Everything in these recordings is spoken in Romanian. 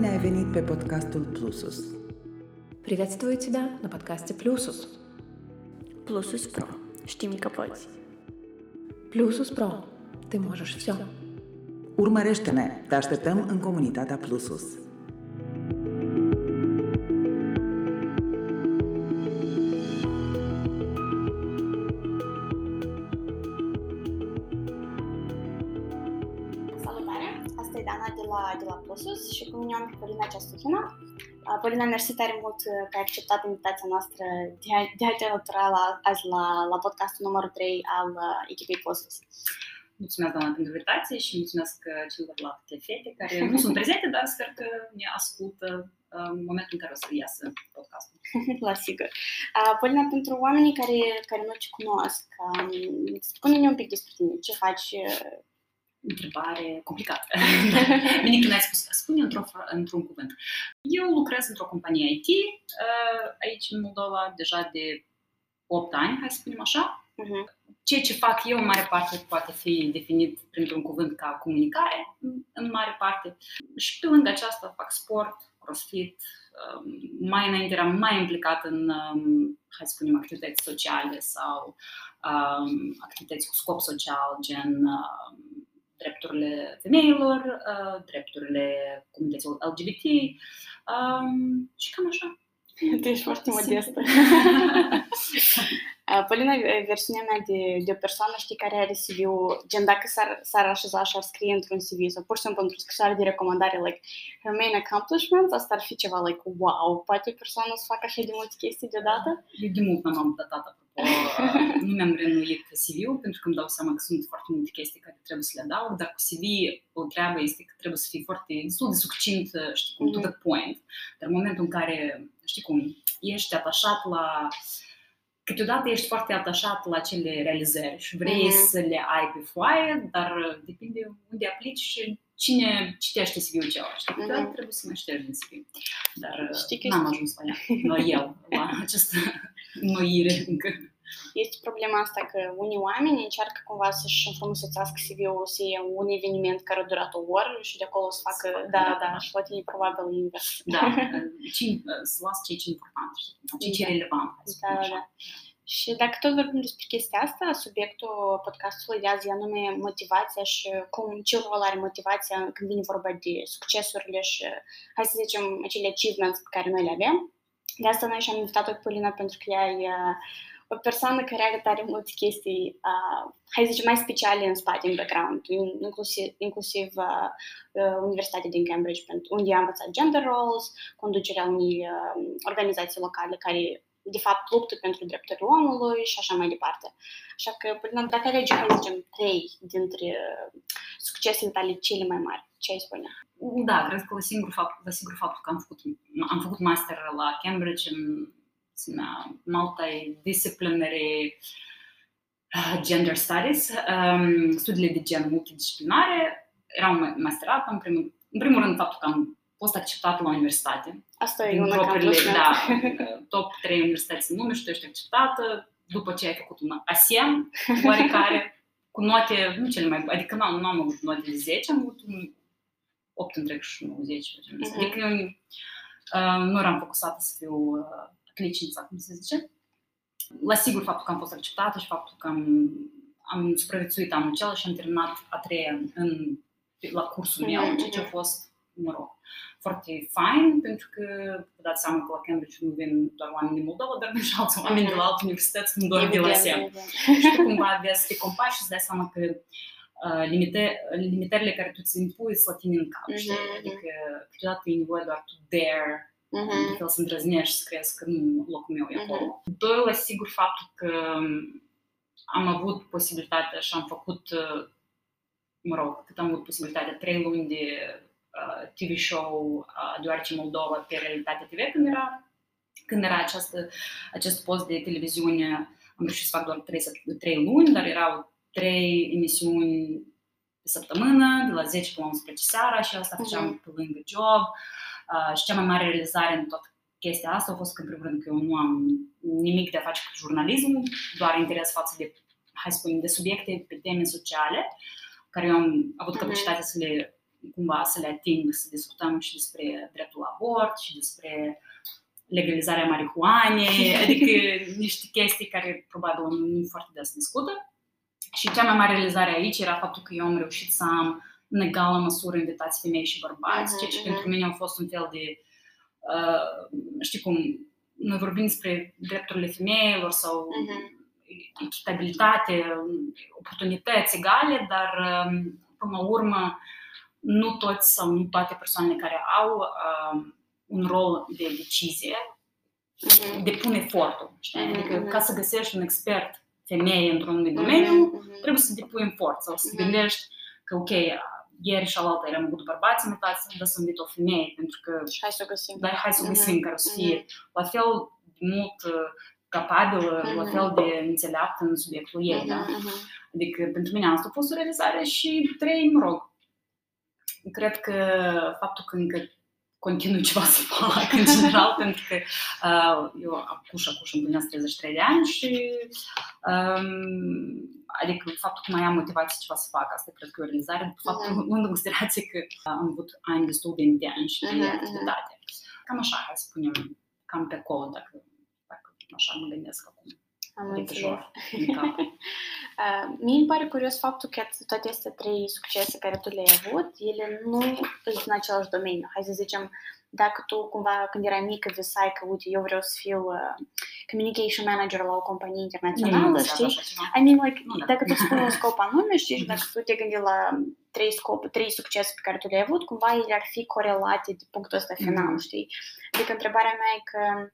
Bine ai venit pe podcastul Plusus! Приветствую тебя на подкасте Плюсус. Plusus Pro. Știm că poți. Плюсус Про. Ты можешь все. Urmărește-ne! Te așteptăm în comunitatea Plusus! Uh, Polina, mersi tare mult uh, că ai acceptat invitația noastră de a, de a te alătura la, azi la, la podcastul numărul 3 al uh, echipei Plusus. Mulțumesc, doamna, pentru invitație și mulțumesc uh, celorlalte fete care nu sunt prezente, dar sper că ne ascultă uh, în momentul în care o să iasă podcastul. la sigur. Uh, Polina, pentru oamenii care, care nu te cunosc, um, spune-ne un pic despre tine. Ce faci? uh, Întrebare complicată. Bine că mi-ai spus, spune într-o, fra- într-un cuvânt. Eu lucrez într-o companie IT uh, aici în Moldova deja de 8 ani, hai să spunem așa. uh-huh. Ceea ce fac eu, în mare parte, poate fi definit printr-un cuvânt ca comunicare, în mare parte. Și pe lângă aceasta fac sport, crossfit. um, Mai înainte eram mai implicat în, um, hai să spunem, activități sociale sau um, activități cu scop social, gen um, drepturile femeilor, uh, drepturile comunităților LGBT um, și cam așa. Tu ești foarte modestă. Uh, Polina, e versiunea mea de, de o persoană, știi, care are CV-ul, gen dacă s-ar, s-ar așeza și ar scrie într-un CV sau pur și simplu într-o scrisoare de recomandare, like, her main accomplishments, asta ar fi ceva, like, wow, poate o persoană să facă așa de multe chestii deodată? Eu de mult n-am updatat, apropo. Uh, nu mi-am renuit CV-ul pentru că îmi dau seama că sunt foarte multe chestii care trebuie să le adaug, dar cu CV o treabă este că trebuie să fii foarte, destul de succint, uh, știi cum, to the point. Dar în momentul în care, știi cum, ești atașat la câteodată ești foarte atașat la acele realizări și vrei Mhm. să le ai pe foaie, dar uh, depinde unde aplici și cine citește CV-ul celălalt. Știi, câteodată Mhm. trebuie să mai ștergi din CV. Dar uh, Știi că n-am este- ajuns la, ea, la el, la această noire încă. Este problema asta că unii oameni încearcă cumva să-și înfrumusețească CV-ul, să iei un eveniment care a durat o oră și de acolo să facă, da, da, și la tine probabil invers. Da, ce, să las ceea ce e important, știi, ceea ce e Da. relevant. hai să spunem Da, așa. da. Și dacă tot vorbim despre chestia asta, subiectul podcastului de azi e anume motivația și cum, ce rol are motivația când vine vorba de succesurile și, hai să zicem, acele achievements pe care noi le avem. De asta noi și-am invitat-o pe Polina pentru că ea e uh, o persoană care are tare multe chestii, uh, hai să zicem, mai speciale în spate, în background, in- inclusiv, inclusiv uh, uh, Universitatea din Cambridge, pentru, unde a învățat gender roles, conducerea unei uh, organizații locale care de fapt luptă pentru drepturile omului și așa mai departe. Așa că, până dacă alegi, hai să zicem, trei dintre uh, succesele tale cele mai mari, ce ai spune? Da, cred că la singur fapt, la singur faptul că am făcut, am făcut master la Cambridge în se numea Multidisciplinary uh, Gender Studies, um, studiile de gen multidisciplinare, erau ma- masterat, în primul, în primul rând faptul că am fost acceptat la universitate, Asta e din un propriile, accomplishment. da, top 3 universități în lume și tu ești acceptată, după ce ai făcut un ASEM, oarecare, cu note, nu cele mai adică nu am, nu am avut note de 10, am avut un 8 întreg și 90. Mhm. Adică uh, nu eram focusată să fiu uh, atletică, cum se zice. La sigur faptul că am fost acceptată și faptul că am, am supraviețuit anul acela și am terminat a treia în, la cursul meu, Mhm, ceea ce a mhm. fost, mă rog, foarte fain, pentru că vă dați seama că la Cambridge nu vin doar oameni din Moldova, dar vin și alți oameni de la alte universități, nu doar de la Evident, SEM evident. și tu cumva avea să te compari și să dai seama că uh, limite, limitările care tu ți impui sunt la tine în cap, știi? Mhm, mhm. Adică câteodată e nevoie doar to dare, Mhm. de fel să îndrăznești să crezi că nu locul meu e Mhm. acolo. Doi, la sigur faptul că am avut posibilitatea și am făcut, uh, mă rog, cât am avut posibilitatea, trei luni de uh, TV show, uh, deoarece Moldova pe Realitatea TV, când era, când era această, acest post de televiziune, am reușit să fac doar trei, săp- trei luni, dar erau trei emisiuni pe săptămână, de la 10 până la 11 seara și asta făceam Mhm. pe lângă job. Uh, și cea mai mare realizare în toată chestia asta a fost că, în primul rând, că eu nu am nimic de a face cu jurnalismul, doar interes față de, hai să spunem, de subiecte pe teme sociale, care eu am avut Mhm. capacitatea să le cumva să le ating, să discutăm și despre dreptul la abort și despre legalizarea marihuanei, adică niște chestii care probabil nu foarte des discută. Și cea mai mare realizare aici era faptul că eu am reușit să am în egală măsură invitați femei și bărbați, ceea ce pentru mine a fost un fel de, uh, știi cum, noi vorbim despre drepturile femeilor sau echitabilitate, oportunități egale, dar până la urmă nu toți sau nu toate persoanele care au uh, un rol de decizie uh-huh. depun efortul. Știi? Uh-huh. Adică ca să găsești un expert femeie într-un domeniu, uh-huh. trebuie să depui efort sau să uh-huh. gândești că, ok, ieri și alaltă eram avut bărbați invitați, dar să invit o femeie, pentru că... Și hai să o găsim. Da, hai să o găsim, uh-huh. care o să fie uh-huh. la fel de mult capabilă, uh-huh. la fel de înțeleaptă în subiectul ei, uh-huh. da? Uh-huh. Adică pentru mine asta a fost o realizare și trei, mă rog, cred că faptul că încă continui ceva să fac în general, pentru că uh, eu acum și acum împlinesc 33 de ani și um, adică faptul că mai am motivație ceva să fac, asta cred că e o realizare, faptul uh-huh. în considerație că am avut ani destul de intensi de uh-huh. activitate. Cam așa, hai să spunem, cam pe acolo, dacă, dacă așa mă gândesc acum. Am înțeles. Mie îmi pare curios faptul că toate aceste trei succese care tu le-ai avut, ele nu sunt în același domeniu. Hai să zicem, dacă tu cumva când erai mică visai că, uite, eu vreau să fiu uh, communication manager la o companie internațională, nu, știi? I mean, like, nu, dacă tu spui un scop anume, știi, și dacă tu te gândi la trei scop, trei succese pe care tu le-ai avut, cumva ele ar fi corelate de punctul ăsta final, mm-hmm. știi? Adică întrebarea mea e că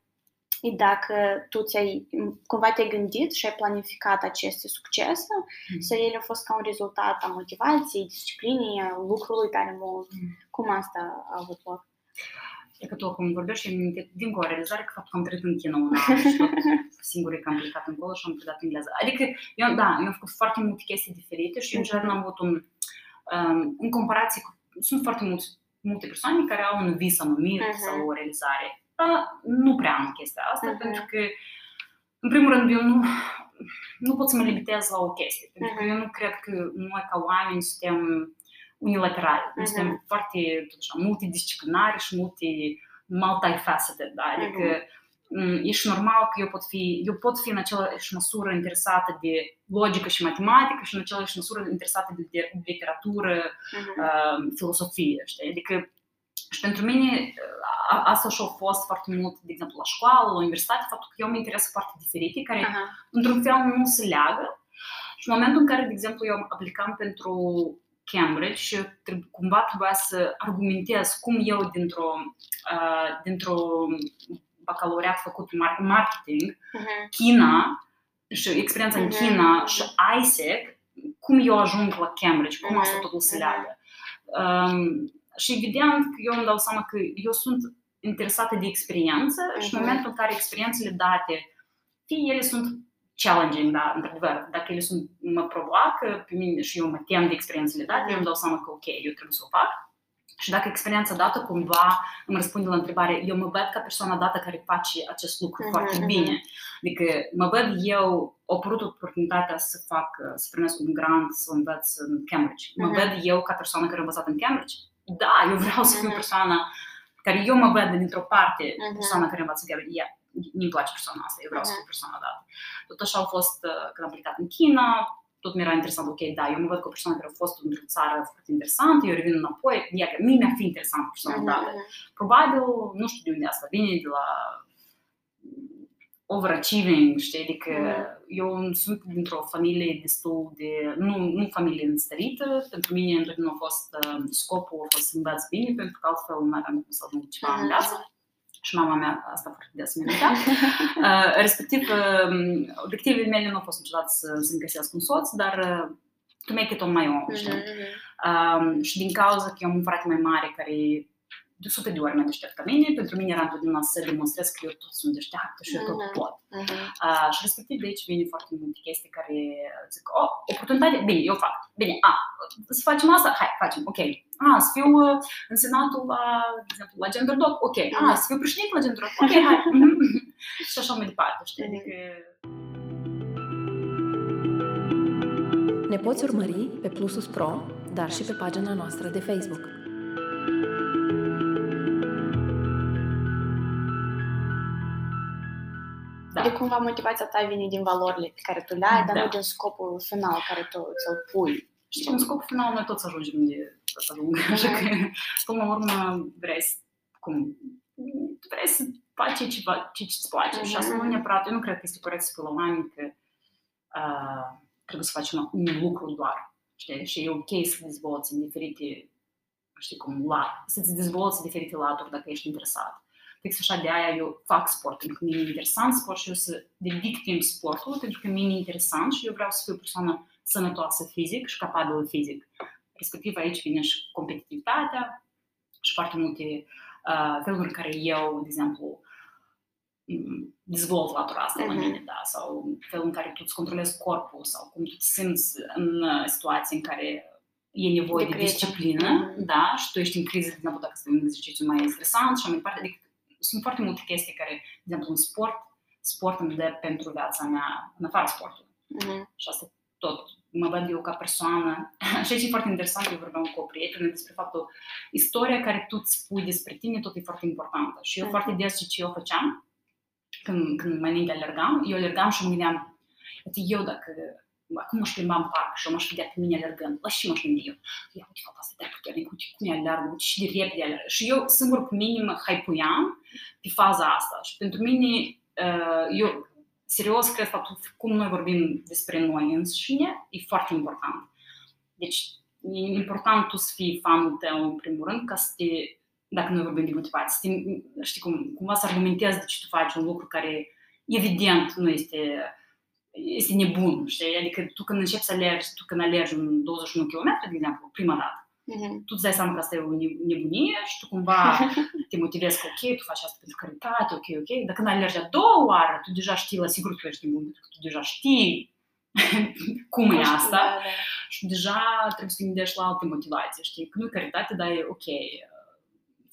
dacă tu ți-ai, cumva te-ai gândit și ai planificat aceste succese, mm. să ele au fost ca un rezultat a motivației, disciplinei, lucrului tare mult. Mm. Cum asta a avut loc? E că tu acum vorbești, din dincolo o realizare că faptul că am trăit în China un an și tot singur că am plecat încolo și am predat engleză. Adică, eu, da, eu am făcut foarte multe chestii diferite și în general am avut un, um, în comparație cu, sunt foarte mulți, multe persoane care au un vis anumit uh-huh. sau o realizare nu prea am chestia asta, uh-huh. pentru că, în primul rând, eu nu, nu pot să mă limitez la o chestie, pentru că eu nu cred că noi, ca oameni, suntem unilaterali. Uh-huh. Noi suntem foarte așa, multidisciplinari și multi multifaceted, da? adică uh-huh. e și normal că eu pot, fi, eu pot fi în aceeași măsură interesată de logică și matematică și în aceeași măsură interesată de, de literatură, uh-huh. uh, filosofie, știi? Adică și pentru mine a, asta și-a fost foarte mult, de exemplu, la școală, la universitate, faptul că eu am interese foarte diferite, care uh-huh. într-un fel nu se leagă. Și în momentul în care, de exemplu, eu aplicam pentru Cambridge și trebuie, cumva trebuia să argumentez cum eu dintr-o, uh, dintr-o bacalaureat făcut în marketing, uh-huh. China și experiența uh-huh. în China și ISEC, cum eu ajung la Cambridge, cum uh-huh. asta totul se leagă. Um, și evident că eu îmi dau seama că eu sunt interesată de experiență uh-huh. și în momentul în care experiențele date, fie ele sunt challenging, da, într-adevăr, dacă ele sunt, mă provoacă pe mine și eu mă tem de experiențele date, uh-huh. eu îmi dau seama că ok, eu trebuie să o fac. Și dacă experiența dată cumva îmi răspunde la întrebare, eu mă văd ca persoana dată care face acest lucru uh-huh, foarte bine. Adică mă văd eu, o apărut oportunitatea să fac, să primesc un grant, să învăț în Cambridge. Mă uh-huh. văd eu ca persoană care a învățat în Cambridge da, eu vreau să fiu persoana care eu mă văd dintr-o parte, persoana care învață chiar, yeah, nu-mi place persoana asta, eu vreau să fiu persoana dată. Tot așa au fost când am plecat în China, tot mi era interesant, ok, da, eu mă văd cu o persoană care a fost într-o țară foarte interesantă, eu revin înapoi, ea, mie mi-ar fi interesant persoana dată. Probabil, nu știu de unde asta vine, de la overachieving, știi, adică mm. eu sunt dintr-o familie destul de, nu, nu familie înstărită, pentru mine întotdeauna a fost uh, scopul a fost să învăț bine, pentru că altfel nu aveam cum să ajung ceva mm. în viață. Și mama mea asta foarte des mi uh, Respectiv, uh, obiectivele mele nu au fost niciodată să, să-mi găsesc un soț, dar uh, to make it on my own, știi? Mm-hmm. Uh, și din cauza că eu am un frate mai mare care de sute de ori mai deștept ca mine, pentru mine era întotdeauna să demonstrez că eu tot sunt deșteaptă și eu tot uh-huh. pot. Uh-huh. Uh, și respectiv de aici vine foarte multe chestii care zic, oh, oportunitate, bine, eu fac. Bine, a, să facem asta? Hai, facem, ok. A, să fiu uh, în senatul la, de exemplu, la Gender Doc, ok. A, să fiu președinte la Gender Doc, ok, hai. și așa mai departe, știi? Adică... Ne poți urmări pe Plusus Pro, dar și pe pagina noastră de Facebook. Da. De cumva motivația ta vine din valorile pe care tu le ai, dar Da. nu din scopul final care tu ți-l pui. Știi, în scop final noi toți ajungem de să ajungem. Așa că, până la urmă, vrei să, cum, vrei să faci ceva ce îți place. Și asta nu Mhm. neapărat, eu nu cred că este corect să spui la oameni că uh, trebuie să faci un, un lucru doar. Știi? Și e ok să dezvolți în diferite, știi cum, la, să-ți dezvolți diferite laturi dacă ești interesat. Fix așa de aia eu fac sport, pentru că mi-e interesant sport și eu să dedic timp sportului, pentru că mi-e interesant și eu vreau să fiu o persoană sănătoasă fizic și capabilă fizic. Respectiv aici vine și competitivitatea și foarte multe uh, feluri în care eu, de exemplu, m, dezvolt latura asta la Mhm. mine, da, sau felul în care tu îți controlezi corpul sau cum tu te simți în uh, situații în care e nevoie De de, criză. disciplină, Mhm. da, și tu ești în criză, de exemplu, dacă este un exercițiu mai stresant și mai departe, adică sunt foarte multe chestii care, de exemplu, în sport, sport îmi dă pentru viața mea în afara sportului. Mhm. Și asta tot mă văd eu ca persoană. Și aici e foarte interesant, eu vorbeam cu o prietenă despre faptul, istoria care tu îți spui despre tine tot e foarte importantă. Și eu Mhm. foarte des ce, ce eu făceam, când, când mai înainte alergam, eu alergam și mă gândeam, uite, eu dacă acum mă plimbam în parc și eu m-aș vedea pe mine alergând, la ce m-aș gândi eu? Ia, uite, fata asta de puternic, uite cum e alergă, uite și de repede alergă. Și eu singur pe mine mă hypuiam pe faza asta. Și pentru mine, uh, eu serios cred faptul cum noi vorbim despre noi înșine e foarte important. Deci e important tu să fii fanul tău în primul rând ca să te, dacă noi vorbim de motivație, să te, știi cum, cumva să argumentezi de ce tu faci un lucru care evident nu este este nebun, știi? Adică tu când începi să alergi, tu când alergi un 21 km, de exemplu, prima dată, Mhm. tu îți dai seama că asta e o ne- nebunie și tu cumva te motivezi că ok, tu faci asta pentru caritate, ok, ok, dar când alergi a doua oară, tu deja știi, la sigur tu ești nebun, pentru că tu deja știi cum e asta Da, da. și deja trebuie să te gândești la alte motivații, știi? Că nu e caritate, dar e ok, uh,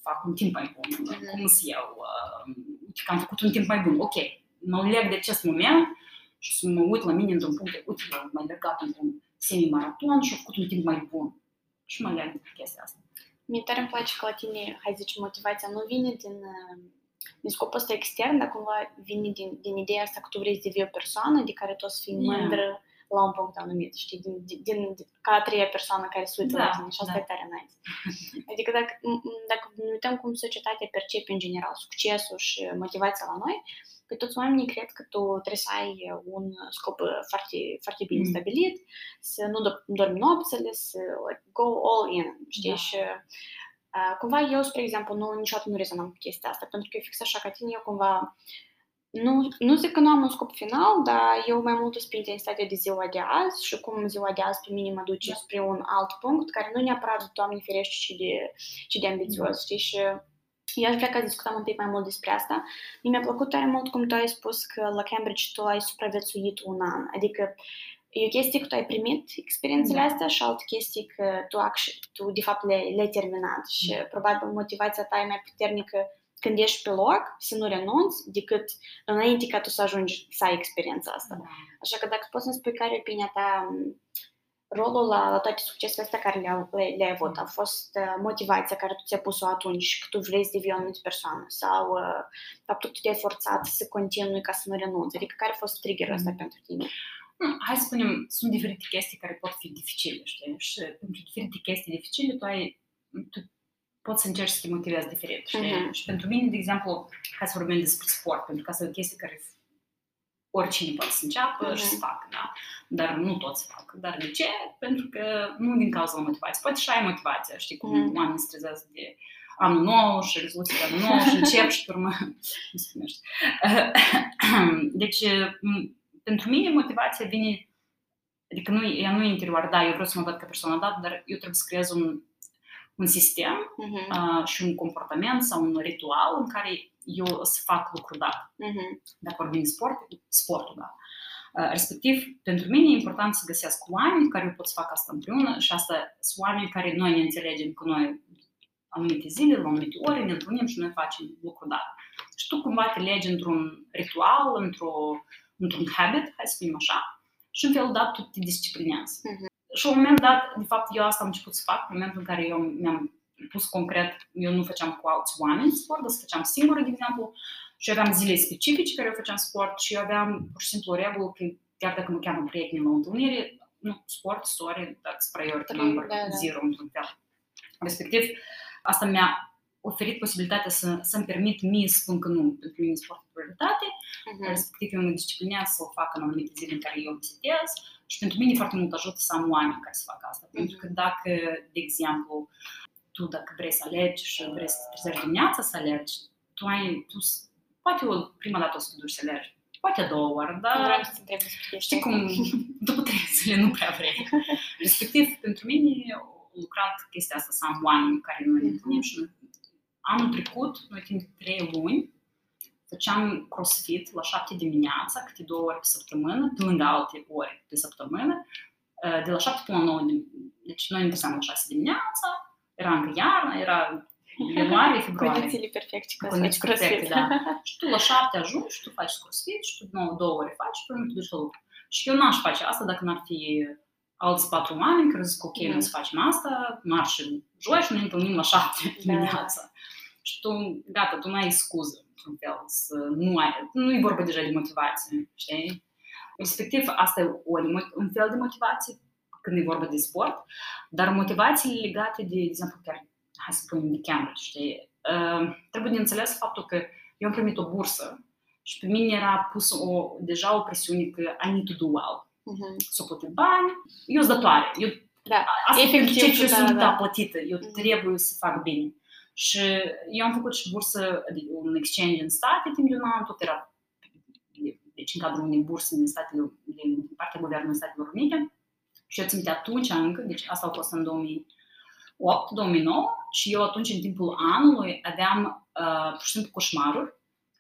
fac un timp mai bun, Mhm. cum să iau, uh, uite că am făcut un timp mai bun, ok, mă leg de acest moment și să mă uit la mine într-un punct de, uite, eu am mai alergat într-un semi-maraton și am făcut un timp mai bun. Și mă leg de chestia asta. Mie tare îmi place că la tine, hai zice, motivația nu vine din, uh, din scopul ăsta extern, dar cumva vine din, din ideea asta că tu vrei să devii o persoană de care tu o să fii Yeah. mândră la un punct anumit, știi, din, din, din, ca a treia persoană care se uită Da, la tine și asta da. e tare nice. Adică dacă, m- m- dacă ne uităm cum societatea percepe în general succesul și motivația la noi, pe toți oamenii cred că tu trebuie să ai un scop uh, foarte, foarte bine Mm. stabilit, să nu do- dormi nopțile, să like, go all in, știi, Da. și uh, cumva eu, spre exemplu, nu, niciodată nu rezonam cu chestia asta, pentru că eu fix așa ca tine, eu cumva nu, nu zic că nu am un scop final, dar eu mai mult sunt pe intensitatea de ziua de azi și cum ziua de azi pe mine mă duce Da. spre un alt punct, care nu neapărat, Doamne ferește, ci de, ci de ambițios, știi? Și eu aș vrea ca să discutăm un pic mai mult despre asta. Mi-a plăcut tare mult cum tu ai spus că la Cambridge tu ai supraviețuit un an, adică e o chestie că tu ai primit experiențele Da. astea și altă chestie că tu, actu- tu de fapt le, le-ai terminat și Da. probabil motivația ta e mai puternică când ești pe loc, să nu renunți, decât înainte ca tu să ajungi să ai experiența asta. Așa că dacă poți să-mi spui care e opinia ta, m, rolul la, la toate succesele astea care le-ai le, le avut, a fost uh, motivația care tu ți-ai pus-o atunci că tu vrei să devii o anumită persoană sau uh, faptul că tu te-ai forțat să continui ca să nu renunți, adică care a fost triggerul ăsta Mhm. pentru tine? Nu, hai să spunem, sunt diferite chestii care pot fi dificile, știi? Și pentru diferite chestii dificile, tu ai, tu poți să încerci să te motivezi diferit, știi? Mhm. Și pentru mine, de exemplu, hai să vorbim despre sport, pentru că asta e o chestie care oricine poate să înceapă Mhm. și să facă, da? Dar nu toți fac. Dar de ce? Pentru că nu din cauza la motivație. Poate și ai motivația, știi cum Mhm. oamenii se trezează de anul nou și rezoluții de anul nou și încep și pe urmă nu se numește. Deci, m- pentru mine motivația vine Adică nu, ea nu e interior, da, eu vreau să mă văd ca persoană dată, dar eu trebuie să creez un, un sistem Mhm, uh, și un comportament sau un ritual în care eu o să fac lucrul dat. mhm, Dacă vorbim de sport, sportul, da. Uh, respectiv, pentru mine e important să găsesc oameni care eu pot să fac asta împreună și asta sunt oameni care noi ne înțelegem că noi anumite zile, la anumite ore ne întâlnim și noi facem lucrul dat. Și tu cumva te legi într-un ritual, într-o, într-un habit, hai să spunem așa, și în felul dat tu te disciplinează. Mhm. Și la un moment dat, de fapt, eu asta am început să fac, în momentul în care eu mi-am pus concret, eu nu făceam cu alți oameni sport, dar făceam singură, de exemplu, și eu aveam zile specifice care eu făceam sport și eu aveam pur și simplu o regulă că chiar dacă mă cheamă prietenii la întâlnire, nu, sport, sorry, that's priority number Da, da. zero, într-un fel. Respectiv, asta mi-a oferit posibilitatea să, să-mi permit mie să spun că nu, pentru mine sport e prioritate, Mhm. respectiv eu mă disciplinez să o fac în anumite zile în care eu îmi setez și pentru mine foarte mult ajută să am oameni care să facă asta. Pentru că dacă, de exemplu, tu dacă vrei să alegi și vrei să te trezești dimineața să alegi, tu ai, tu, s- poate o prima dată o să te duci să alegi, poate a doua oară, dar Vreau să te întreb despre știi chestia cum, după trei zile nu prea vrei. Respectiv, pentru mine a lucrat chestia asta să am oameni cu care noi ne întâlnim și noi- anul trecut, noi timp de trei luni, făceam crossfit la 7 dimineața, câte două ori pe săptămână, pe lângă alte ori pe săptămână, de la 7 până la 9, dim- deci noi ne trezeam la 6 dimineața, era încă iarnă, era ianuarie, februarie. Condițiile perfecte ca să faci Condiții perfecte, crossfit. da. Și tu la șapte ajungi, și tu faci crossfit și tu nou două ore faci și tu te duci la lucru. Și eu n-aș face asta dacă n-ar fi alți patru oameni care zic, ok, Mhm. noi să facem asta, marși joi și ne întâlnim la șapte Da. dimineața. Și tu, gata, tu n-ai scuză, într-un fel, să nu ai, nu e vorba deja de motivație, știi? Respectiv, asta e o, un fel de motivație când e vorba de sport, dar motivațiile legate de, de exemplu, chiar, hai să spunem, de Cambridge, știi? Uh, trebuie de înțeles faptul că eu am primit o bursă și pe mine era pus o, deja o presiune că I need to do well. Mhm. Să plătit bani, eu sunt datoare. Eu, Da. asta e pentru Efectiv, ceea ce eu da, sunt da. da. plătită. Eu Mhm. trebuie să fac bine. Și eu am făcut și bursă, adică un exchange în state timp de un an, tot era deci în cadrul unei burse din, statele, din, din partea Guvernului Statelor Unite. Și eu țin minte atunci încă, deci asta a fost în 2008-2009 și eu atunci în timpul anului aveam uh, pur și simplu coșmaruri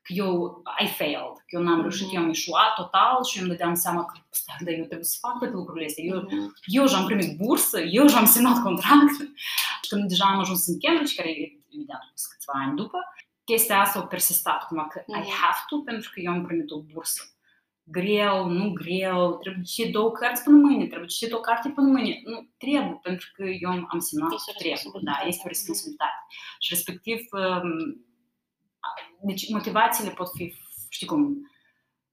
că eu I failed, că eu n-am reușit, Mhm. eu am ieșuat total și eu îmi dădeam seama că stai, dar eu trebuie să fac toate lucrurile astea. Eu, Mhm. eu și-am primit bursă, eu și-am semnat contract. Și când deja am ajuns în Cambridge, care e evident a fost câțiva ani după, chestia asta a persistat, cum că I Mhm. have to, pentru că eu am primit o bursă. Greu, nu greu, trebuie și două cărți până mâine, trebuie și două carte până mâine. Nu, trebuie, pentru că eu am semnat, Este o trebuie. Da, responsabilitate. este o responsabilitate. Și respectiv, um, deci motivațiile pot fi, știi cum,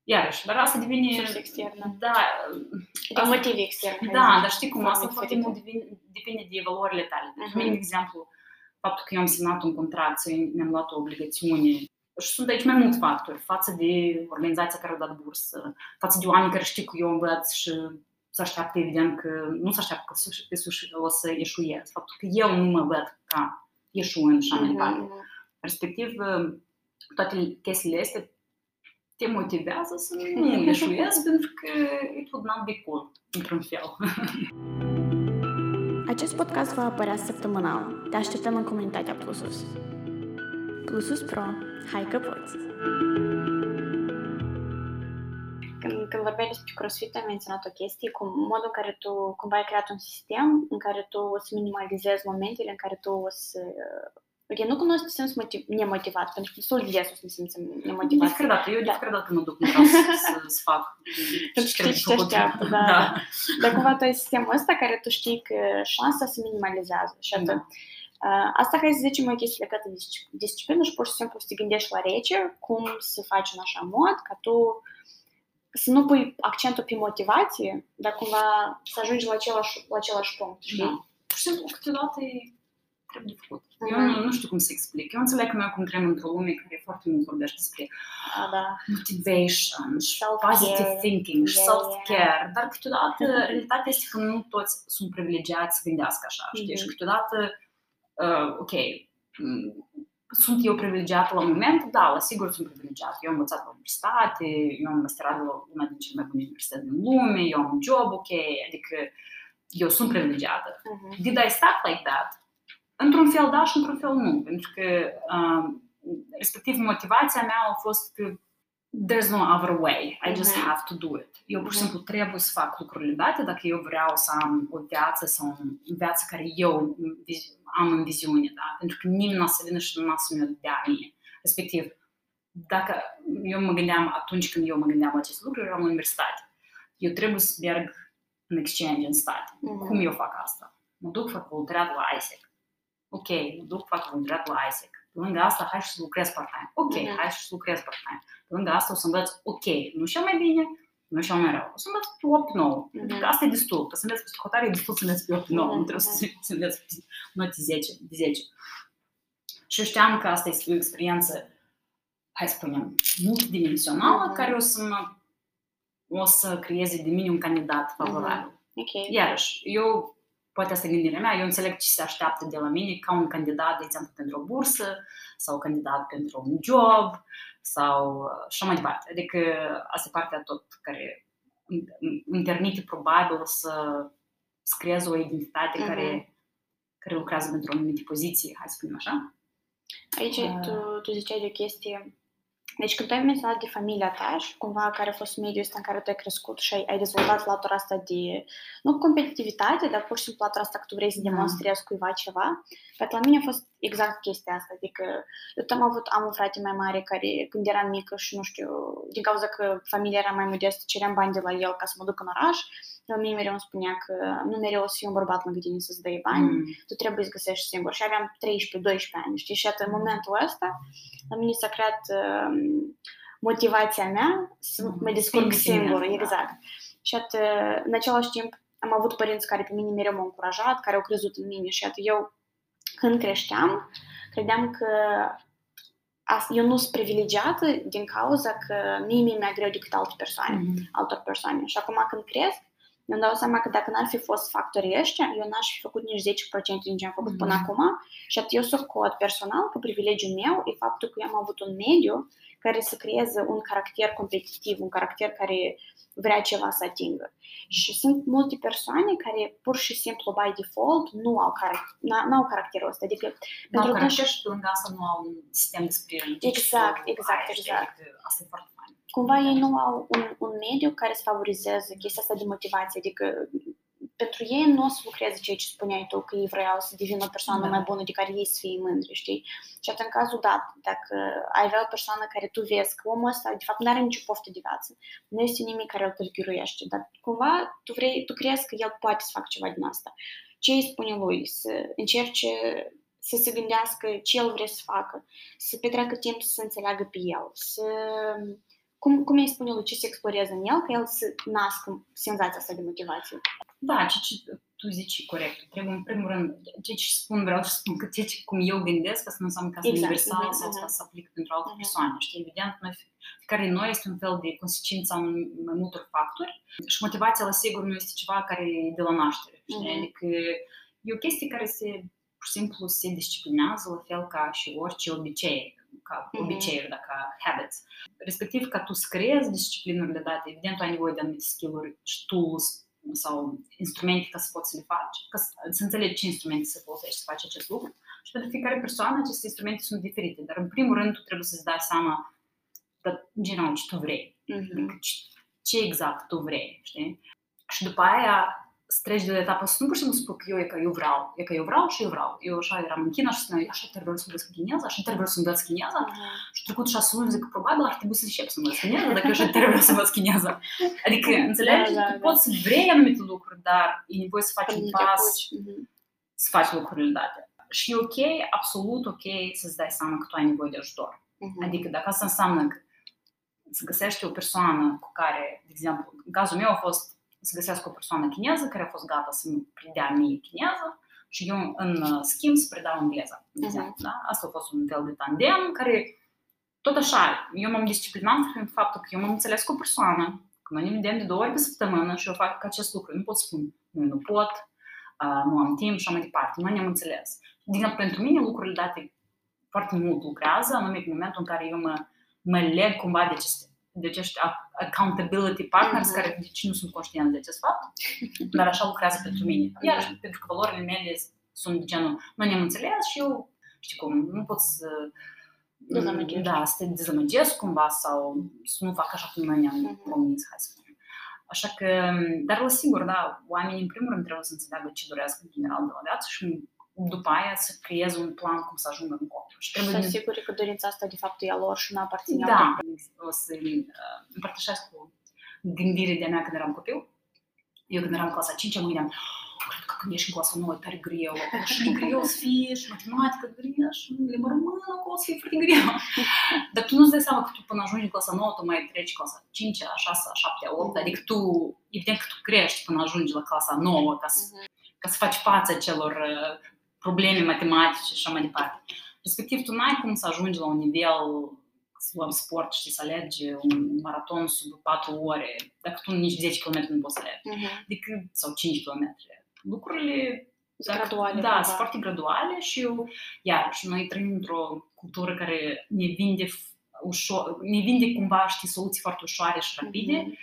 iarăși, dar asta devine... Surse externă. Da, De motive externe. da, dar știi cum, Forme asta foarte diferite. mult devine, depinde de valorile tale. Deci, Mhm. mine, de exemplu, faptul că eu am semnat un contract sau eu mi-am luat o obligațiune și sunt aici mai mulți factori față de organizația care a dat bursă, față de oameni care știu că eu învăț și se așteaptă, evident, că nu se așteaptă că sus- pe sus o să ieșuiesc. Faptul că eu nu mă văd ca ieșuând și așa mai Mhm, departe. mhm. Respectiv, toate chestiile astea te motivează să nu ieșuiesc pentru că it would not be cool, într-un fel. Acest podcast va apărea săptămânal. Te așteptăm în comunitatea Plusus. Plusus Pro. Hai că poți! Când, când vorbeai despre CrossFit, ai menționat o chestie, cu modul în care tu cumva ai creat un sistem în care tu o să minimalizezi momentele în care tu o să... Ok, nu cunosc să simți motiv, nemotivat, pentru că destul de des o să ne simțim De nemotivat. fiecare dată, eu de Da. fiecare dată mă duc, nu vreau să, să, să fac Pentru că trebuie știi ce te făcut. așteaptă, da. da. Dar cumva tu ai sistemul ăsta care tu știi că șansa se minimalizează și atât. Da. Uh, Asta hai să zicem o chestie legată de disci- disciplină și pur și simplu să te gândești la rece cum să faci în așa mod ca tu să nu pui accentul pe motivație, dar cumva să ajungi la același, la același punct, știi? Da. Pur și simplu, câteodată e trebuie făcut. Eu Mhm. nu, nu știu cum să explic. Eu înțeleg că noi acum trăim într-o lume care foarte mult vorbește despre A, da. motivation, și Self-care. positive thinking, și Yeah, self-care, dar câteodată realitatea este că nu toți sunt privilegiați să gândească așa, știi? Mhm. Și câteodată, uh, ok, m, sunt eu privilegiată la moment? Da, la sigur sunt privilegiată. Eu am învățat la universitate, eu am masterat la una din cele mai bune universități din lume, eu am un job, ok, adică eu sunt privilegiată. Mhm. Did I start like that? Într-un fel da și într-un fel nu, pentru că um, respectiv motivația mea a fost că there's no other way, I just Mhm. have to do it. Eu pur și Mhm. simplu trebuie să fac lucrurile date dacă eu vreau să am o viață sau o viață care eu viz- am în viziune, da? pentru că nimeni nu o să vină și nu o să mi-o dea mie. Respectiv, dacă eu mă gândeam atunci când eu mă gândeam la acest lucru, eram la universitate. Eu trebuie să merg în exchange în state. Mhm. Cum eu fac asta? Mă duc, fac voluntariat la ISEC. Ok, duc, fac voluntariat la ISEC. Pe lângă asta, hai și să lucrez part-time. Ok, Mhm. hai și să lucrez part-time. Pe lângă asta o să învăț, ok, nu cel mai bine, nu cel mai rău. O să învăț pe 8-9. Mhm. Adică asta e destul. Că să înveți psihotare e destul să înveți pe 8-9. Nu Mhm, trebuie să, mhm. să înveți pe note 10, de 10. Și eu știam că asta este o experiență, hai să spunem, multidimensională, Mhm. care o să mă o să creeze de mine un candidat favorabil. Ok. Iarăși, eu, poate asta e gândirea mea, eu înțeleg ce se așteaptă de la mine ca un candidat, de exemplu, pentru o bursă sau candidat pentru un job sau uh, așa mai departe. Adică asta e partea tot care îmi- îmi- îmi permite probabil să să creez o identitate Mhm. care, care lucrează pentru o anumită poziție, hai să spunem așa. Aici Ah. tu, tu ziceai de o chestie deci când tu ai menționat de familia ta și cumva care a fost mediul ăsta în care tu ai crescut și ai, ai dezvoltat latura asta de, nu competitivitate, dar pur și simplu latura asta că tu vrei să Da. demonstrezi cuiva ceva, pentru la mine a fost exact chestia asta, adică eu tot am avut, am un frate mai mare care când eram mică și nu știu, din cauza că familia era mai modestă, ceream bani de la el ca să mă duc în oraș, el mie mereu îmi spunea că nu mereu o să fie un bărbat lângă tine să-ți dai bani, Mm. tu trebuie să găsești singur. Și aveam 13-12 ani, știi? Și atât în momentul ăsta, la mine s-a creat uh, motivația mea să Mhm. mă descurc Să te singur, da. exact. Și atât, în același timp, am avut părinți care pe mine mereu m-au încurajat, care au crezut în mine și atât eu, când creșteam, credeam că as- eu nu sunt privilegiată din cauza că mie mi-e mai greu decât alte persoane Mhm. altor persoane. Și acum când cresc, mi-am dau seama că dacă n-ar fi fost factorii ăștia, eu n-aș fi făcut nici 10% din ce am făcut până Mhm. acum și atât eu socot personal că privilegiul meu e faptul că eu am avut un mediu care să creeze un caracter competitiv, un caracter care vrea ceva să atingă. Și sunt multe persoane care pur și simplu by default nu au, carac- n- n-au caracterul ăsta. Adică Nu au pentru caracter că și pe lângă asta nu au un sistem de sprijin. Exact, Și exact, aia, știi, exact. adică Asta e foarte fain. Cumva ei nu au un, un mediu care să favorizeze chestia asta de motivație. Adică pentru ei nu o să lucreze ceea ce spuneai tu, că ei vreau să devină o persoană Da. mai bună de care ei să fie mândri, știi? Și atunci, în cazul dat, dacă ai avea o persoană care tu vezi că omul ăsta, de fapt, nu are nicio poftă de viață, nu este nimic care îl tâlghiruiește, dar cumva tu, vrei, tu crezi că el poate să facă ceva din asta. Ce îi spune lui? Să încerce să se gândească ce el vrea să facă, să petreacă timp să se înțeleagă pe el, să cum, cum îi spune lui ce se exploreze în el, ca el să nască senzația asta de motivație. Da, ce, ce tu zici e corect. Trebuie, în primul rând, ce ce spun, vreau să spun că ce, ce cum eu gândesc, asta nu înseamnă că asta e Exact, universal mhm, sau mhm. să se aplică pentru alte Mhm. persoane. Știi, evident, noi, fiecare din noi este un fel de consecință a un- mai multor factori și motivația, la sigur, nu este ceva care e de la naștere. Știi? Mhm. Adică e o chestie care se, pur și simplu, se disciplinează la fel ca și orice obicei, ca Mhm. obiceiuri, da, ca habits. Respectiv, ca tu să creezi disciplinurile date, evident, tu ai nevoie de anumite skill-uri și tools sau instrumente ca să poți să le faci, ca să, să înțelegi ce instrumente să folosești să faci acest lucru. Și pentru fiecare persoană aceste instrumente sunt diferite, dar în primul rând tu trebuie să-ți dai seama de, în general, ce tu vrei. Mhm. Adică ce, ce exact tu vrei, știi? Și după aia să treci de la etapa să nu pur și simplu spui că eu e că eu vreau, e că eu vreau și eu vreau. Eu așa eram în China și spuneam, așa te vreau să învăț chineza, așa te vreau să învăț chineza. Mhm. Și trecut șase luni, zic că probabil ar trebui să încep să învăț chineza, dacă eu așa te vreau să învăț chineza. Adică, înțelegi? Da, da, tu da. poți să vrei anumite lucruri, dar e nevoie să faci Când un te pas apuci, mhm. să faci lucrurile date. Și e ok, absolut ok să-ți dai seama că tu ai nevoie de ajutor. Mhm. Adică dacă asta înseamnă că să găsești o persoană cu care, de exemplu, în cazul meu a fost să găsesc o persoană chineză care a fost gata să-mi predea mie chineză și eu în uh, schimb să predau engleza. De Mhm. exemplu, da? Asta a fost un fel de tandem care tot așa, eu m-am disciplinat prin faptul că eu m-am înțeles cu o persoană, că noi ne vedem de două ori pe săptămână și eu fac acest lucru. Nu pot spune, nu, nu pot, uh, nu am timp și așa mai departe. Noi ne-am înțeles. Din exemplu, pentru mine lucrurile date foarte mult lucrează, anume în momentul în care eu mă, mă leg cumva de aceste de acești ac- accountability partners Mhm. care nici nu sunt conștienți de acest fapt, dar așa lucrează pentru mine. Iar pentru că valorile mele sunt de genul, noi ne-am înțeles și eu, știi cum, nu pot să Dezamăgești. da, să te dezamăgesc cumva sau să nu fac așa cum noi ne-am Mhm. promis, hai să spunem. Așa că, dar la sigur, da, oamenii în primul rând trebuie să înțeleagă ce doresc în general de la viață și după aia să creeze un plan cum să ajungă în copil. Și Și trebuie să din- asiguri că dorința asta de fapt e a lor și nu aparține da, altor o să uh, împărtășesc cu gândire de-a mea când eram copil. Eu când eram în clasa 5 mă gândeam, "Oh, cred că când ești în clasa nouă, e tare greu, acolo și greu să fie, și matematică grea, și limba română, acolo să fie foarte greu. Dar tu nu-ți dai seama că tu până ajungi în clasa nouă, tu mai treci clasa 5, 6, 7, 8, adică tu, evident că tu crești până ajungi la clasa nouă ca să, ca să faci față celor uh, probleme matematice și așa mai departe. Respectiv, tu n-ai cum să ajungi la un nivel să luăm sport și să alergi un maraton sub 4 ore, dacă tu nici 10 km nu poți să alergi, Mhm. decât, sau 5 km. Lucrurile Sunt graduale, da, cumva. sunt foarte graduale și eu, iarăși, noi trăim într-o cultură care ne vinde f- ușor, ne vinde cumva, știi, soluții foarte ușoare și rapide, Mhm.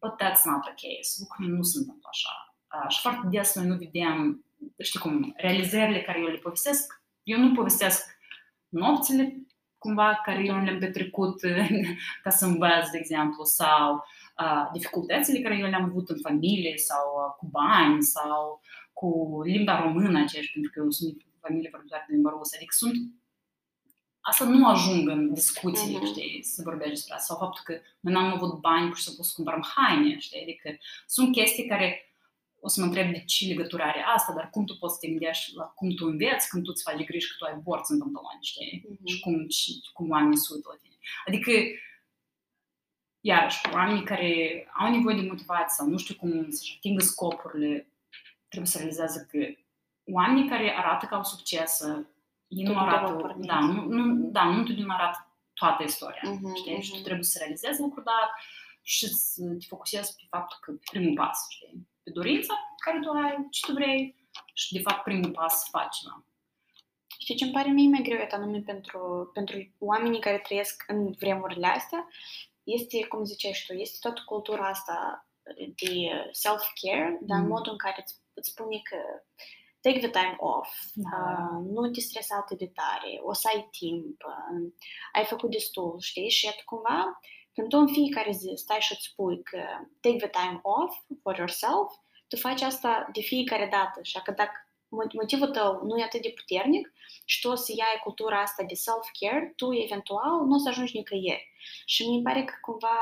but that's not the case. Lucrurile nu se întâmplă așa. Uh, și foarte des noi nu vedem, știi cum, realizările care eu le povestesc. Eu nu povestesc nopțile cumva care eu le-am petrecut ca să învăț, de exemplu, sau uh, dificultățile care eu le-am avut în familie sau uh, cu bani sau cu limba română aceeași, pentru că eu sunt din familie vorbitoare de limba rusă. Adică sunt Asta nu ajung în discuții, Mhm. știi, să vorbești despre asta. Sau faptul că noi n-am avut bani pur și simplu să cumpărăm haine, știi? Adică sunt chestii care o să mă întreb de ce legătură are asta, dar cum tu poți să te gândești la cum tu înveți când tu îți faci griji că tu ai borți în pantaloni, știi? Mhm. Și cum, și cum oamenii se uită la tine. Adică, iarăși, oamenii care au nevoie de motivație sau nu știu cum să-și atingă scopurile, trebuie să realizeze că oamenii care arată că au succes, ei nu Tot undeva arată, porniți. da, nu, nu, da, nu întotdeauna arată toată istoria, Mhm, știi? Și tu mhm. trebuie să realizezi lucruri, dar și să te focusezi pe faptul că primul pas, știi? Pe dorința care tu ai, ce tu vrei și, de fapt, primul pas să faci, da. Știi ce îmi pare mie mai greu, anume pentru, pentru oamenii care trăiesc în vremurile astea, este, cum ziceai și tu, este toată cultura asta de self-care, dar în Mhm. modul în care îți, îți spune că take the time off, Da. uh, nu te stresa atât de tare, o să ai timp, uh, ai făcut destul, știi? Și iată cumva, când tu în fiecare zi stai și îți spui că take the time off for yourself, tu faci asta de fiecare dată. Și că dacă mo- motivul tău nu e atât de puternic și tu o să iei cultura asta de self-care, tu eventual nu o să ajungi nicăieri. Și mi pare că cumva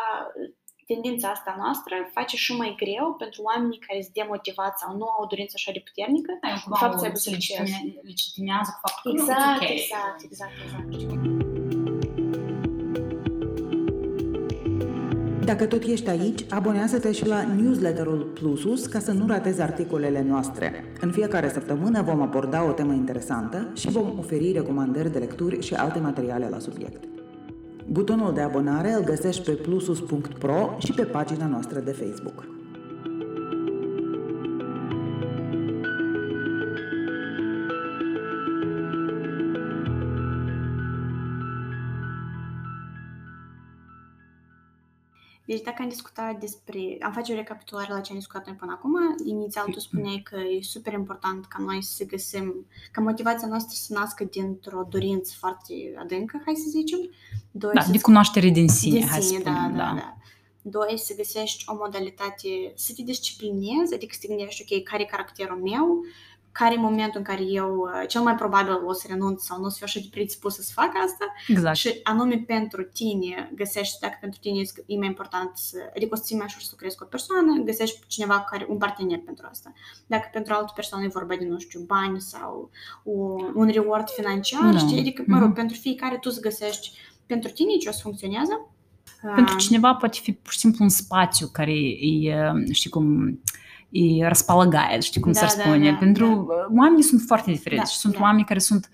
tendința asta noastră face și mai greu pentru oamenii care sunt demotivați sau nu au o dorință așa de puternică. Da, eu De fapt, să cumva aibă se succes. legitime- legitimează cu faptul că nu, Exact, it's okay. exact, exact, exact. Dacă tot ești aici, abonează-te și la newsletterul Plusus ca să nu ratezi articolele noastre. În fiecare săptămână vom aborda o temă interesantă și vom oferi recomandări de lecturi și alte materiale la subiect. Butonul de abonare îl găsești pe plusus.pro și pe pagina noastră de Facebook. Deci dacă am discutat despre... Am face o recapitulare la ce am discutat noi până acum. Inițial tu spuneai că e super important ca noi să găsim... Ca motivația noastră să nască dintr-o dorință foarte adâncă, hai să zicem. Doi, Da, să de cunoaștere din sine, din hai să sine, da, spunem, da, da. Doi, să găsești o modalitate, să te disciplinezi, adică să te gândești, ok, care e caracterul meu, care e momentul în care eu uh, cel mai probabil o să renunț sau nu o să fiu așa de predispusă să fac asta Exact. și anume pentru tine găsești, dacă pentru tine e mai important să, adică o să ții mai ușor să lucrezi cu o persoană, găsești cineva care, un partener pentru asta. Dacă pentru altă persoană e vorba de, nu știu, bani sau un, un reward financiar, Da. știi, adică, mă rog, Mhm. pentru fiecare tu să găsești pentru tine ce o să funcționează. Pentru Ah, cineva poate fi pur și simplu un spațiu care e, știi cum, e răspalăgaie, știi cum Da, s-ar da, spune. da, Pentru oamenii sunt foarte diferiți Da, și sunt da. oameni care sunt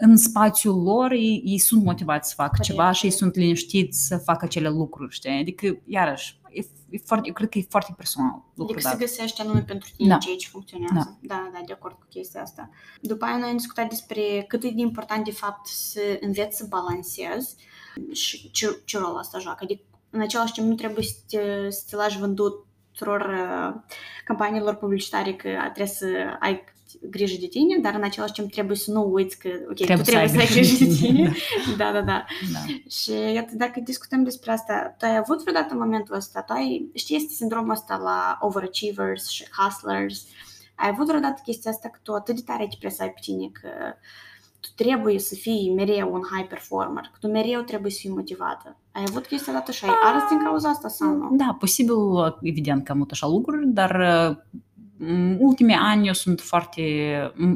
în spațiul lor, ei, ei sunt motivați să facă Corect, ceva și ei corect. sunt liniștiți să facă acele lucruri, știi? Adică, iarăși, e, e foarte, eu cred că e foarte personal lucrul Adică să ăsta. găsești anume pentru tine Da. ceea ce funcționează. Da. da, de acord cu chestia asta. După aia noi am discutat despre cât e de important de fapt să înveți să balancezi și ce, ce rol asta joacă. Adică în același timp nu trebuie să te, să te lași vândut tuturor uh, campaniilor publicitare că trebuie să ai grijă de tine, dar în același timp trebuie să nu uiți că ok, Trebuie tu să trebuie ai să ai grijă de grijă de tine. tine, da, da, da. Da. Și iată, dacă discutăm despre asta, tu ai avut vreodată momentul ăsta, tu ai, știi, este sindromul ăsta la overachievers și hustlers, ai avut vreodată chestia asta că tu atât de tare te presai pe tine că tu trebuie să fii mereu un high performer, că tu mereu trebuie să fii motivată. Ai avut chestia dată și ai ars din cauza asta sau nu? Da, posibil, evident că am avut așa lucruri, dar uh, m, ultimii ani eu sunt foarte...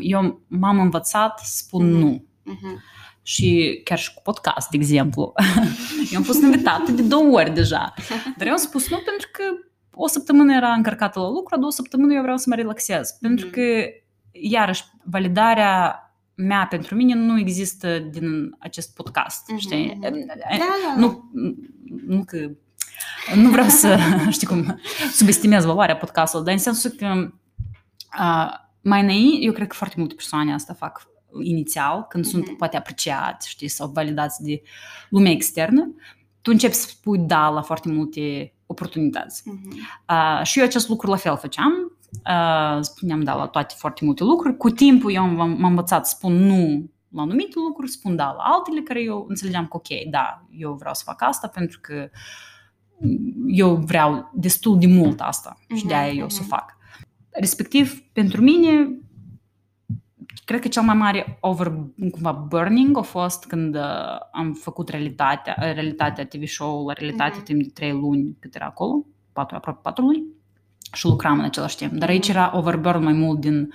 Eu m-am învățat să spun Mhm. nu. Mhm. Și chiar și cu podcast, de exemplu. eu am fost invitată de două ori deja. Dar eu am spus nu pentru că o săptămână era încărcată la lucru, a doua săptămână eu vreau să mă relaxez. Pentru Mhm. că, iarăși, validarea mea pentru mine nu există din acest podcast, Mhm, știi? mhm. Da, da, da. Nu, nu că... Nu vreau să, știi cum, subestimez valoarea podcastului, dar în sensul că uh, mai înainte, eu cred că foarte multe persoane asta fac inițial, când Mhm. sunt poate apreciați, știi, sau validați de lumea externă, tu începi să spui da la foarte multe oportunități. Mhm. Uh, și eu acest lucru la fel făceam. Uh, spuneam da la toate foarte multe lucruri. Cu timpul eu m-am, m-am învățat să spun nu la anumite lucruri, spun da la altele care eu înțelegeam că ok, da, eu vreau să fac asta pentru că eu vreau destul de mult asta și de aia Mhm, eu să o mhm. fac. Respectiv, pentru mine, cred că cel mai mare over, cumva, burning a fost când uh, am făcut realitatea, realitatea TV show la realitate Mhm. timp de trei luni cât era acolo, patru, aproape patru luni, și lucram în același timp. Dar aici era overburn mai mult din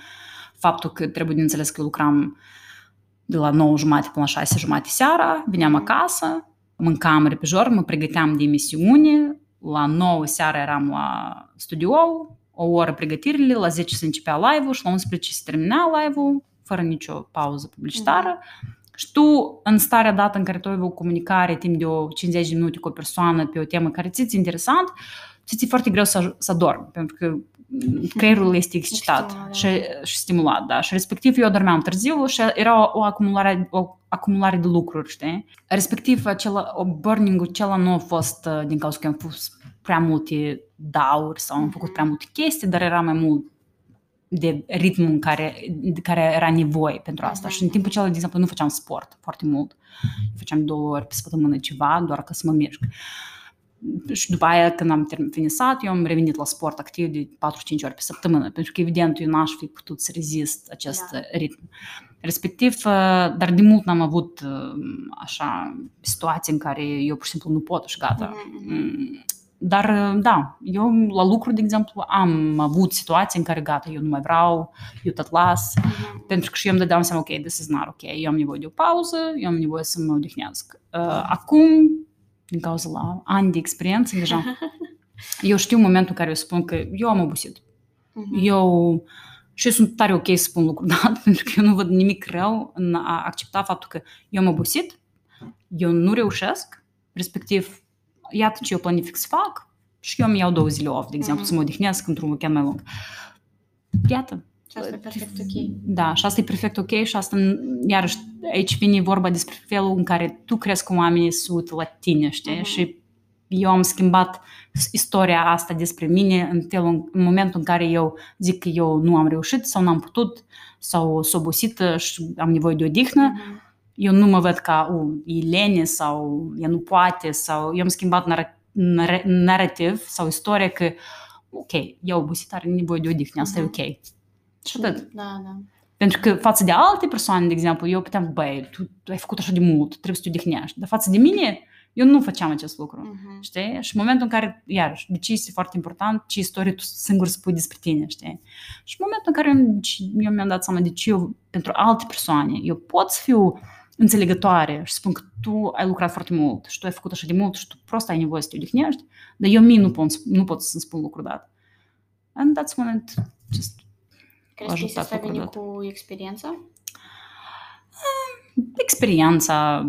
faptul că trebuie de înțeles că lucram de la 9 jumate până la 6 jumate seara, veneam Mhm. acasă, mâncam repejor, mă pregăteam de emisiune, la 9 seara eram la studio, o oră pregătirile, la 10 se începea live-ul și la 11 se termina live-ul, fără nicio pauză publicitară. Și tu, în starea dată în care tu ai o comunicare timp de o 50 de minute cu o persoană pe o temă care ți-e interesant, ți-e foarte greu să, să dormi, pentru că creierul este excitat Stimulat, și, și stimulat, da. Și respectiv eu dormeam târziu și era o, o, acumulare, o acumulare de lucruri, știi? Respectiv, acela, o burning-ul acela nu a fost uh, din cauza că am fost prea multe dauri sau am făcut prea multe chestii, dar era mai mult de ritmul în care, de care era nevoie pentru asta. Mhm. Și în timpul acela, de exemplu, nu făceam sport foarte mult. Făceam două ori pe săptămână ceva, doar ca să mă mișc. Și după aia, când am termin- finisat, eu am revenit la sport activ de 4-5 ori pe săptămână, pentru că, evident, eu n-aș fi putut să rezist acest Da. ritm. Respectiv, uh, dar de mult n-am avut uh, așa situații în care eu pur și simplu nu pot și gata. Mhm, mhm. Mm, Dar, uh, da, eu la lucru, de exemplu, am avut situații în care, gata, eu nu mai vreau, eu tot las, Mhm. pentru că și eu îmi dădeam seama, ok, this is not ok, eu am nevoie de o pauză, eu am nevoie să mă odihnesc. Uh, acum, din cauza la ani de experiență deja, eu știu momentul în care eu spun că eu am obosit. Mhm. Eu și eu sunt tare ok să spun lucrul dat, pentru că eu nu văd nimic rău în a accepta faptul că eu am obosit, eu nu reușesc, respectiv, iată ce eu planific să fac și eu îmi iau două zile off, de exemplu, Mhm. să mă odihnesc într-un weekend mai lung. Iată, Și asta e perfect ok. da, și asta e perfect ok și asta, iarăși, aici vine vorba despre felul în care tu crezi că oamenii se uită la tine, știi? Mhm. Și eu am schimbat istoria asta despre mine în, felul, în momentul în care eu zic că eu nu am reușit sau n-am putut sau sunt obosită și am nevoie de odihnă. Mhm. Eu nu mă văd ca, uh, e lene sau ea nu poate sau eu am schimbat nar- nar- narrativ sau istoria că ok, e obosită, are nevoie de odihnă, asta Mhm. e ok. Și atât. Da, da. Pentru că față de alte persoane, de exemplu, eu puteam, băi, tu, tu ai făcut așa de mult, trebuie să te odihnești. Dar față de mine, eu nu făceam acest lucru. Mhm. Știi? Și în momentul în care, iarăși, de ce este foarte important, ce istorie tu singur spui despre tine, știi? Și în momentul în care eu, eu mi-am dat seama de ce eu, pentru alte persoane, eu pot să fiu înțelegătoare și spun că tu ai lucrat foarte mult și tu ai făcut așa de mult și tu prost ai nevoie să te odihnești, dar eu mie nu pot, nu pot să-mi spun lucrul dat. And that's when it just Crezi că ajutat asta vine lucrul dat. cu experiența? experiența,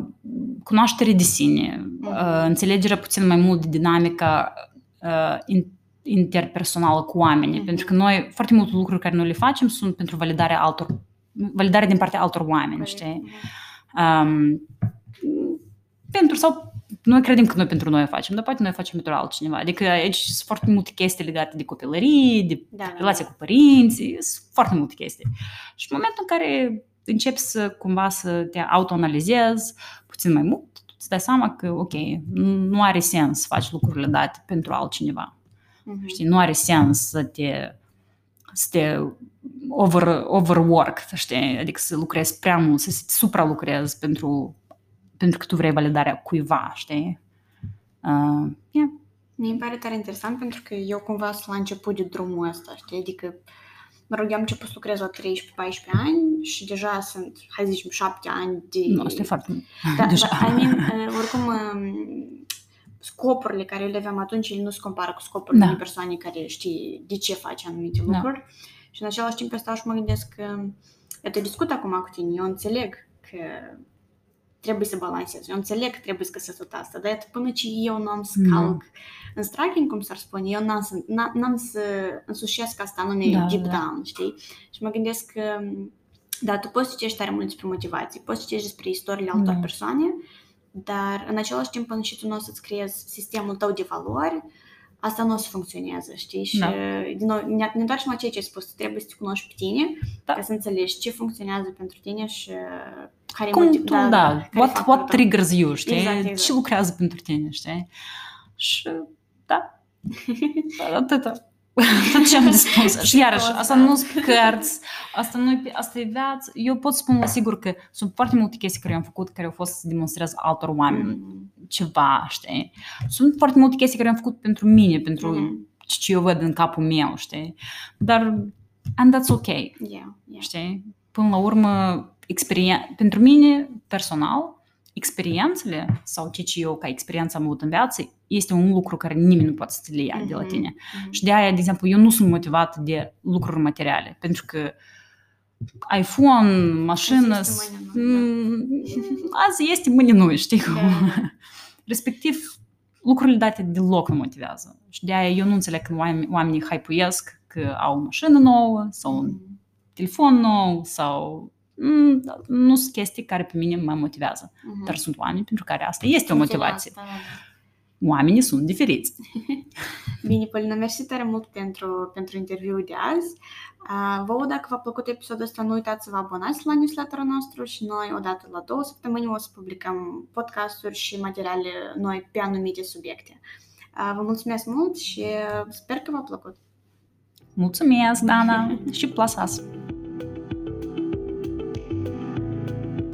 cunoaștere de sine, Mhm. uh, înțelegerea puțin mai mult de dinamica uh, in- interpersonală cu oamenii. Mhm. Pentru că noi, foarte multe lucruri care noi le facem sunt pentru validarea altor, validare din partea altor oameni, știi? Um, pentru sau noi credem că noi pentru noi o facem, dar poate noi o facem pentru altcineva. Adică aici sunt foarte multe chestii legate de copilărie, de Da, da, relația cu părinții, sunt foarte multe chestii. Și în momentul în care începi să cumva să te autoanalizezi puțin mai mult, tu îți dai seama că, ok, nu are sens să faci lucrurile date pentru altcineva. Mhm. Știi, nu are sens să te, să te over, overwork, știi, adică să lucrezi prea mult, să te supralucrezi pentru, pentru că tu vrei validarea cuiva, știi? Uh, yeah. Mie îmi pare tare interesant pentru că eu cumva sunt la început de drumul ăsta, știi? Adică mă rog, eu am început să lucrez la 13-14 ani și deja sunt, hai să zicem, 7 ani de... Nu, asta e foarte Da, deja. da, I mean, uh, oricum, um, scopurile care eu le aveam atunci, ele nu se compară cu scopurile Da. unei persoane care știe de ce face anumite Da. lucruri. Și în același timp eu stau și mă gândesc că, eu te discut acum cu tine, eu înțeleg că trebuie să balancez, eu înțeleg că trebuie să găsesc tot asta, dar iată, până ce eu nu am să Da. calc în striking, cum s-ar spune, eu n-am să, n- n-am să însușesc asta anume Da, deep da. down, știi? Și mă gândesc că da, tu poți citești tare mult despre motivație, poți citești despre istoriile altor Da. persoane, dar în același timp până și tu nu o să-ți creezi sistemul tău de valori, asta nu o să funcționeze, știi? Și, Da. din nou, ne, ne întoarcem la ceea ce ai spus, tu trebuie să te cunoști pe tine, Da. ca să înțelegi ce funcționează pentru tine și care Cum motiv- tu, da, da. care what, factorul what tău. triggers you, știi? Exact, exact. Ce lucrează pentru tine, știi? Și, da, atâta. Tot ce am de spus. Și iarăși, asta nu sunt cărți, asta, nu asta e viață. Eu pot spun la sigur că sunt foarte multe chestii care eu am făcut care au fost să demonstrez altor oameni Mm. ceva, știi? Sunt foarte multe chestii care am făcut pentru mine, pentru Mhm. ce eu văd în capul meu, știi? Dar, and that's ok, Yeah, yeah. știi? Până la urmă, experien- pentru mine, personal, experiențele sau ce ce eu ca experiență am avut în viață este un lucru care nimeni nu poate să te le ia de la Mhm, tine. mhm. Și de aia, de exemplu, eu nu sunt motivată de lucruri materiale, pentru că iPhone, mașină, Azi este, mâine nu, mm, azi este, mâine nu, știi cum? Da. Respectiv, lucrurile date deloc nu motivează. Și de aia eu nu înțeleg când oamenii, oamenii hypuiesc că au o mașină nouă sau un Mhm. telefon nou sau mm, nu sunt chestii care pe mine mă motivează. Mhm. Dar sunt oameni pentru care asta este o Înțeleg motivație. asta, da, da. Oamenii sunt diferiți. Bine, Polina, mersi tare mult pentru, pentru interviul de azi. Uh, vouă, dacă v-a plăcut episodul ăsta, nu uitați să vă abonați la newsletterul nostru și noi, odată la două săptămâni, o să publicăm podcasturi și materiale noi pe anumite subiecte. Uh, vă mulțumesc mult și uh, sper că v-a plăcut. Mulțumesc, Dana, și plasas!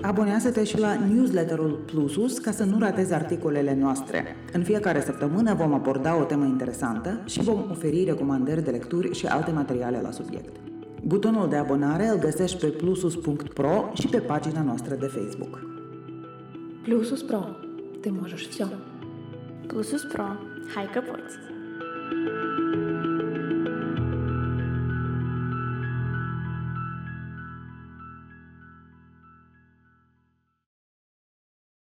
Abonează-te și la newsletterul Plusus ca să nu ratezi articolele noastre. În fiecare săptămână vom aborda o temă interesantă și vom oferi recomandări de lecturi și alte materiale la subiect. Butonul de abonare îl găsești pe plusus.pro și pe pagina noastră de Facebook. Плюсус Про. Ты можешь все. Plusus Pro. Hai că poți!